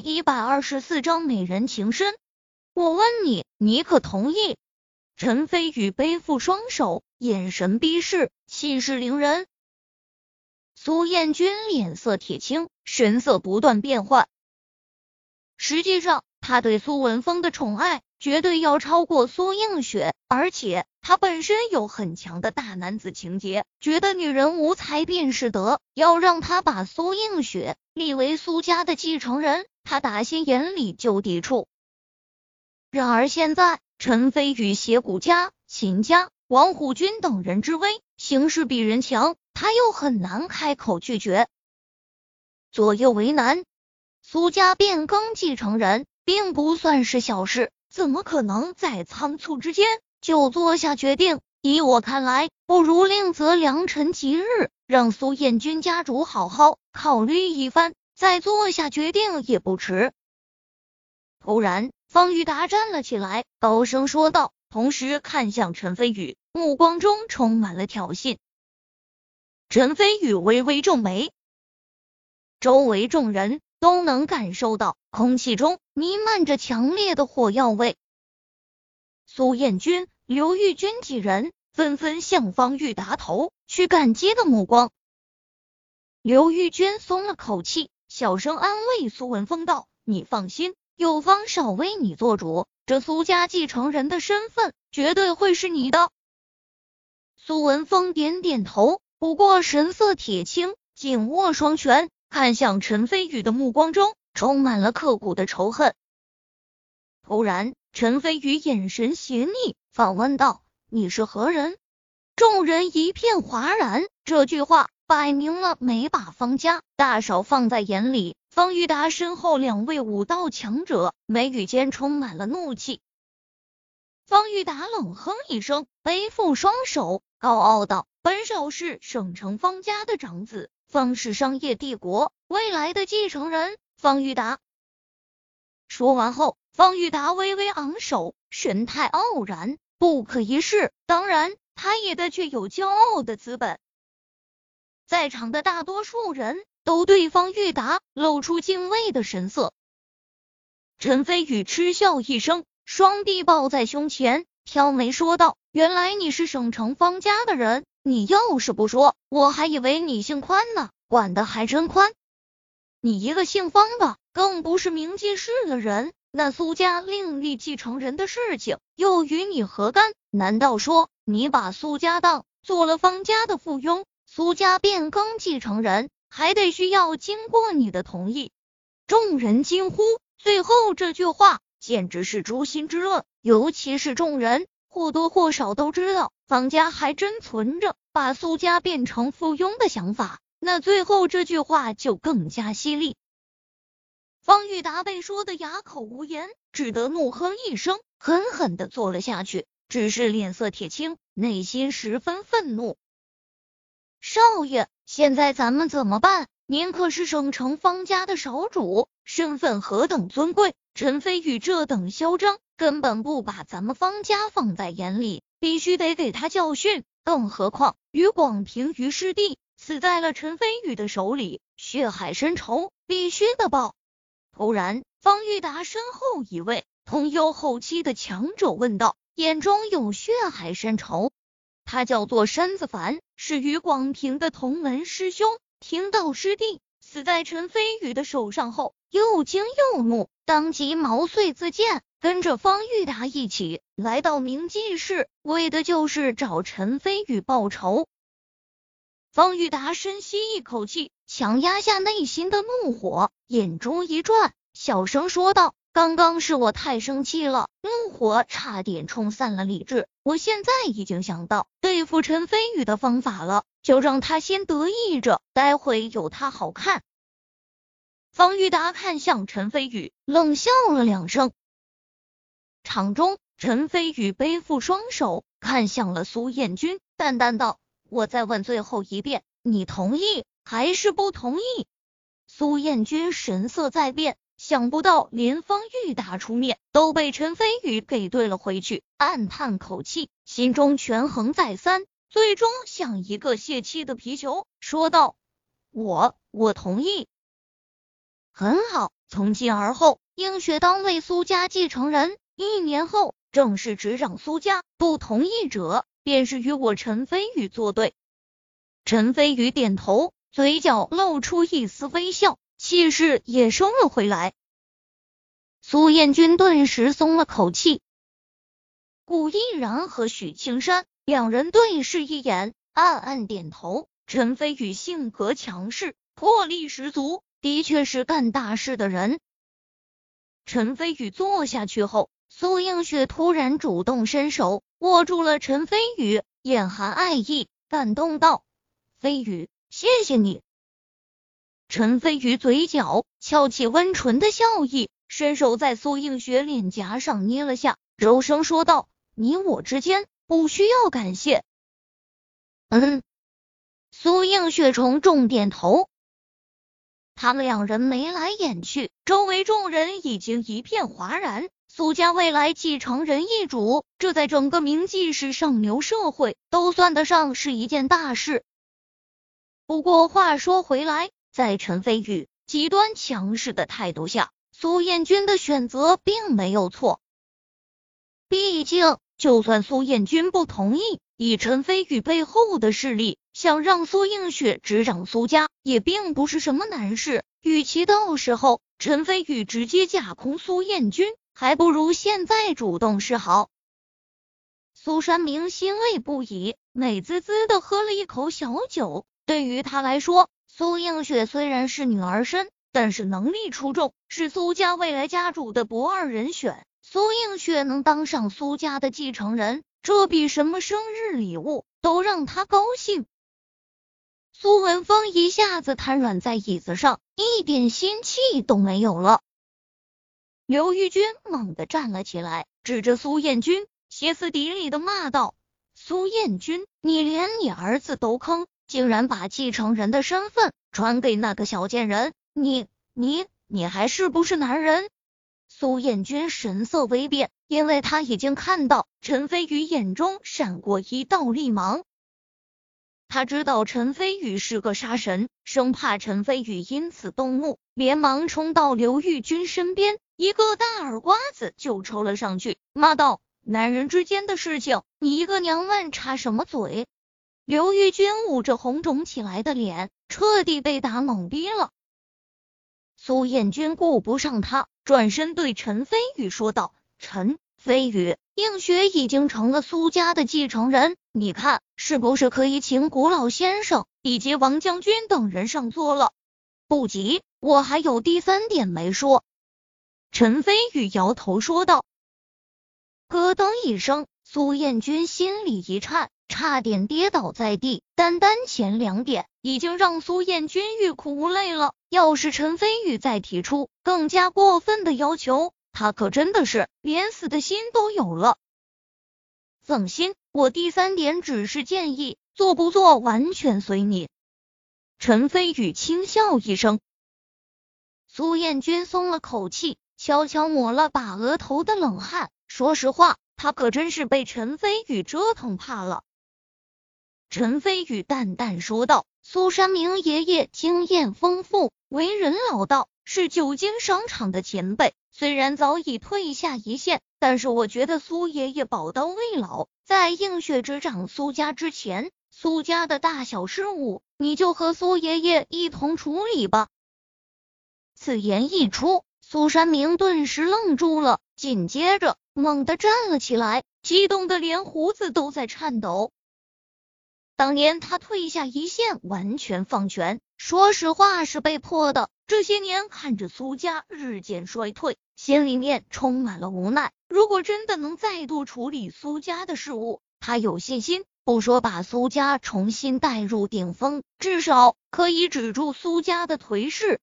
一百二十四章美人情深。我问你，你可同意？陈飞宇背负双手，眼神逼视，气势凌人。苏彦君脸色铁青，神色不断变换。实际上，他对苏文峰的宠爱绝对要超过苏映雪，而且他本身有很强的大男子情节，觉得女人无才便是德，要让他把苏映雪立为苏家的继承人，他打心眼里就抵触。然而现在，陈飞宇携谷家、秦家、王虎军等人之威，形势比人强，他又很难开口拒绝，左右为难。苏家变更继承人，并不算是小事，怎么可能在仓促之间就做下决定？以我看来，不如另择良辰吉日，让苏彦军家主好好考虑一番，再做下决定也不迟。突然。方玉达站了起来，高声说道，同时看向陈飞宇，目光中充满了挑衅。陈飞宇微微皱眉，周围众人都能感受到空气中弥漫着强烈的火药味。苏彦君、刘玉君几人纷纷向方玉达投去感激的目光。刘玉君松了口气，小声安慰苏文峰道：“你放心。”有方少为你做主，这苏家继承人的身份绝对会是你的。苏文峰点点头，不过神色铁青，紧握双拳，看向陈飞宇的目光中充满了刻骨的仇恨。突然，陈飞宇眼神邪逆，反问道：“你是何人？”众人一片哗然，这句话摆明了没把方家大少放在眼里。方玉达身后两位武道强者眉宇间充满了怒气。方玉达冷哼一声，背负双手，高傲道：“本少是省城方家的长子，方氏商业帝国未来的继承人。”方玉达说完后，方玉达微微昂首，神态傲然，不可一世。当然，他也的确有骄傲的资本。在场的大多数人。都对方玉达露出敬畏的神色。陈飞宇嗤笑一声，双臂抱在胸前，挑眉说道：“原来你是省城方家的人，你要是不说，我还以为你姓宽呢，管的还真宽。你一个姓方的，更不是名记世的人，那苏家另立继承人的事情又与你何干？难道说你把苏家当做了方家的附庸？苏家变更继承人？”还得需要经过你的同意。众人惊呼，最后这句话简直是诛心之论。尤其是众人或多或少都知道，方家还真存着把苏家变成附庸的想法，那最后这句话就更加犀利。方玉达被说的哑口无言，只得怒哼一声，狠狠的坐了下去，只是脸色铁青，内心十分愤怒。少爷。现在咱们怎么办？您可是省城方家的少主，身份何等尊贵。陈飞宇这等嚣张，根本不把咱们方家放在眼里，必须得给他教训。更何况于广平于师弟死在了陈飞宇的手里，血海深仇，必须得报。突然，方玉达身后一位通幽后期的强者问道，眼中有血海深仇。他叫做山子凡，是于广平的同门师兄。听到师弟死在陈飞宇的手上后，又惊又怒，当即毛遂自荐，跟着方玉达一起来到明记市，为的就是找陈飞宇报仇。方玉达深吸一口气，强压下内心的怒火，眼中一转，小声说道。刚刚是我太生气了，怒火差点冲散了理智。我现在已经想到对付陈飞宇的方法了，就让他先得意着，待会有他好看。方玉达看向陈飞宇，冷笑了两声。场中，陈飞宇背负双手，看向了苏彦君，淡淡道：“我再问最后一遍，你同意还是不同意？”苏彦君神色在变。想不到连方玉达出面都被陈飞宇给怼了回去，暗叹口气，心中权衡再三，最终像一个泄气的皮球，说道：“我我同意。很好，从今而后，应雪当为苏家继承人，一年后正式执掌苏家。不同意者，便是与我陈飞宇作对。陈飞宇点头，嘴角露出一丝微笑，气势也收了回来。苏彦君顿时松了口气。顾毅然和许青山两人对视一眼，暗暗点头。陈飞宇性格强势，魄力十足。的确是干大事的人。陈飞宇坐下去后，苏映雪突然主动伸手握住了陈飞宇，眼含爱意，感动道：“飞宇，谢谢你。”陈飞宇嘴角翘起温纯的笑意，伸手在苏映雪脸颊上捏了下，柔声说道：“你我之间不需要感谢。”嗯，苏映雪重重点头。他们两人眉来眼去，周围众人已经一片哗然。苏家未来继承人易主，这在整个明记市上流社会都算得上是一件大事。不过话说回来，在陈飞宇极端强势的态度下，苏彦君的选择并没有错。毕竟，就算苏彦君不同意，以陈飞宇背后的势力。想让苏映雪执掌苏家也并不是什么难事，与其到时候陈飞宇直接架空苏彦君，还不如现在主动示好。苏山明欣慰不已，美滋滋的喝了一口小酒。对于他来说，苏映雪虽然是女儿身，但是能力出众，是苏家未来家主的不二人选。苏映雪能当上苏家的继承人，这比什么生日礼物都让他高兴。苏文峰一下子瘫软在椅子上，一点心气都没有了。刘玉君猛地站了起来，指着苏彦君，歇斯底里的骂道：“苏彦君，你连你儿子都坑，竟然把继承人的身份传给那个小贱人！你、你、你还是不是男人？”苏彦君神色微变，因为他已经看到陈飞宇眼中闪过一道厉芒。他知道陈飞宇是个杀神，生怕陈飞宇因此动怒，连忙冲到刘玉君身边，一个大耳刮子就抽了上去，骂道：“男人之间的事情，你一个娘们插什么嘴？”刘玉君捂着红肿起来的脸，彻底被打懵逼了。苏彦君顾不上他，转身对陈飞宇说道：“陈。”飞宇，映雪已经成了苏家的继承人，你看是不是可以请古老先生以及王将军等人上座了？不急，我还有第三点没说。陈飞宇摇头说道。咯噔一声，苏彦君心里一颤，差点跌倒在地。单单前两点已经让苏彦君欲哭无泪了，要是陈飞宇再提出更加过分的要求，他可真的是连死的心都有了。放心，我第三点只是建议，做不做完全随你。陈飞宇轻笑一声，苏彦君松了口气，悄悄抹了把额头的冷汗。说实话，他可真是被陈飞宇折腾怕了。陈飞宇淡淡说道：“苏山明爷爷经验丰富，为人老道，是久经商场的前辈。”虽然早已退下一线，但是我觉得苏爷爷宝刀未老，在映雪执掌苏家之前，苏家的大小事务，你就和苏爷爷一同处理吧。此言一出，苏山明顿时愣住了，紧接着猛地站了起来，激动的连胡子都在颤抖。当年他退下一线，完全放权，说实话是被迫的。这些年看着苏家日渐衰退。心里面充满了无奈。如果真的能再度处理苏家的事务，他有信心，不说把苏家重新带入顶峰，至少可以止住苏家的颓势。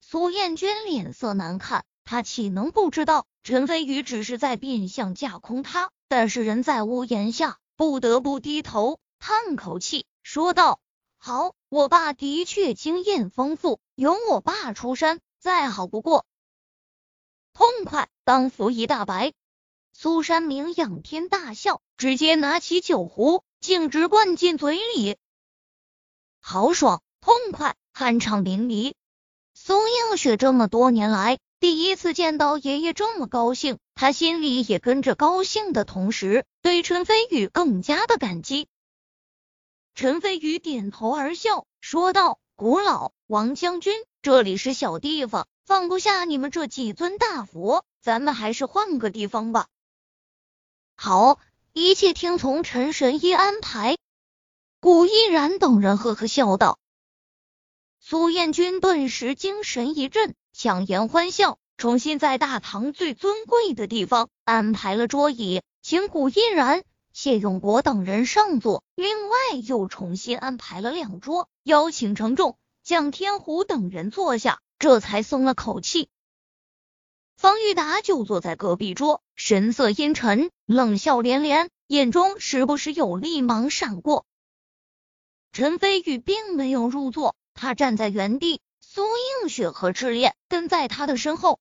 苏艳娟脸色难看，她岂能不知道陈飞宇只是在变相架空他？但是人在屋檐下，不得不低头叹口气，说道：“好，我爸的确经验丰富，有我爸出山，再好不过。”痛快，当服一大白。苏山明仰天大笑，直接拿起酒壶，径直灌进嘴里。豪爽，痛快，酣畅淋漓。苏映雪这么多年来第一次见到爷爷这么高兴，他心里也跟着高兴的同时，对陈飞宇更加的感激。陈飞宇点头而笑，说道：“古老王将军，这里是小地方，放不下你们这几尊大佛，咱们还是换个地方吧。”好，一切听从陈神医安排。古依然等人呵呵笑道。苏彦君顿时精神一振，强颜欢笑，重新在大堂最尊贵的地方安排了桌椅，请古依然、谢永国等人上座。另外又重新安排了两桌，邀请程重、蒋天虎等人坐下，这才松了口气。方玉达就坐在隔壁桌，神色阴沉，冷笑连连，眼中时不时有厉芒闪过。陈飞宇并没有入座。他站在原地，苏映雪和赤练跟在他的身后。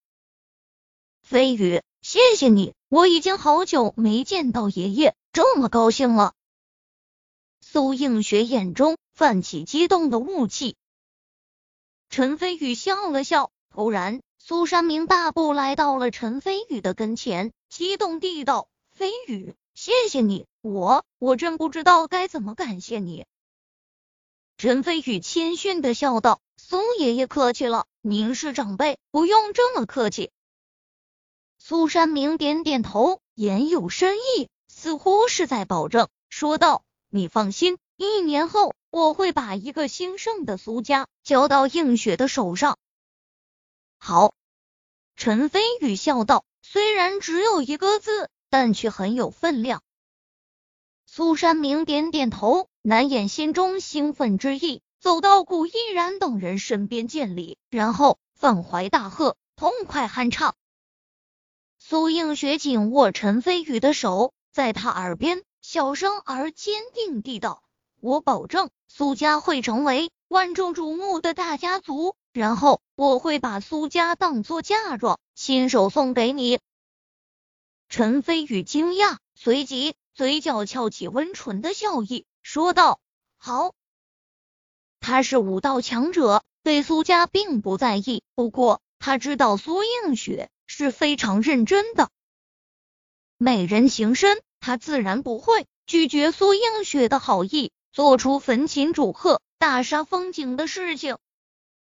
飞宇，谢谢你，我已经好久没见到爷爷这么高兴了。苏映雪眼中泛起激动的雾气。陈飞宇笑了笑，突然，苏山明大步来到了陈飞宇的跟前，激动地道：“飞宇，谢谢你，我我真不知道该怎么感谢你。”陈飞宇谦逊的笑道：“苏爷爷客气了，您是长辈，不用这么客气。”苏山明点点头，言有深意，似乎是在保证，说道：“你放心，一年后我会把一个兴盛的苏家交到映雪的手上。”好，陈飞宇笑道，虽然只有一个字，但却很有分量。苏山明点点头。难掩心中兴奋之意，走到古毅然等人身边见礼，然后放怀大喝，痛快酣畅。苏映雪紧握陈飞宇的手，在他耳边小声而坚定地道：“我保证，苏家会成为万众瞩目的大家族，然后我会把苏家当做嫁妆，亲手送给你。”陈飞宇惊讶，随即嘴角翘起温纯的笑意。说道：“好，他是武道强者，对苏家并不在意。不过他知道苏映雪是非常认真的，美人情深，他自然不会拒绝苏映雪的好意，做出焚琴煮鹤、大杀风景的事情。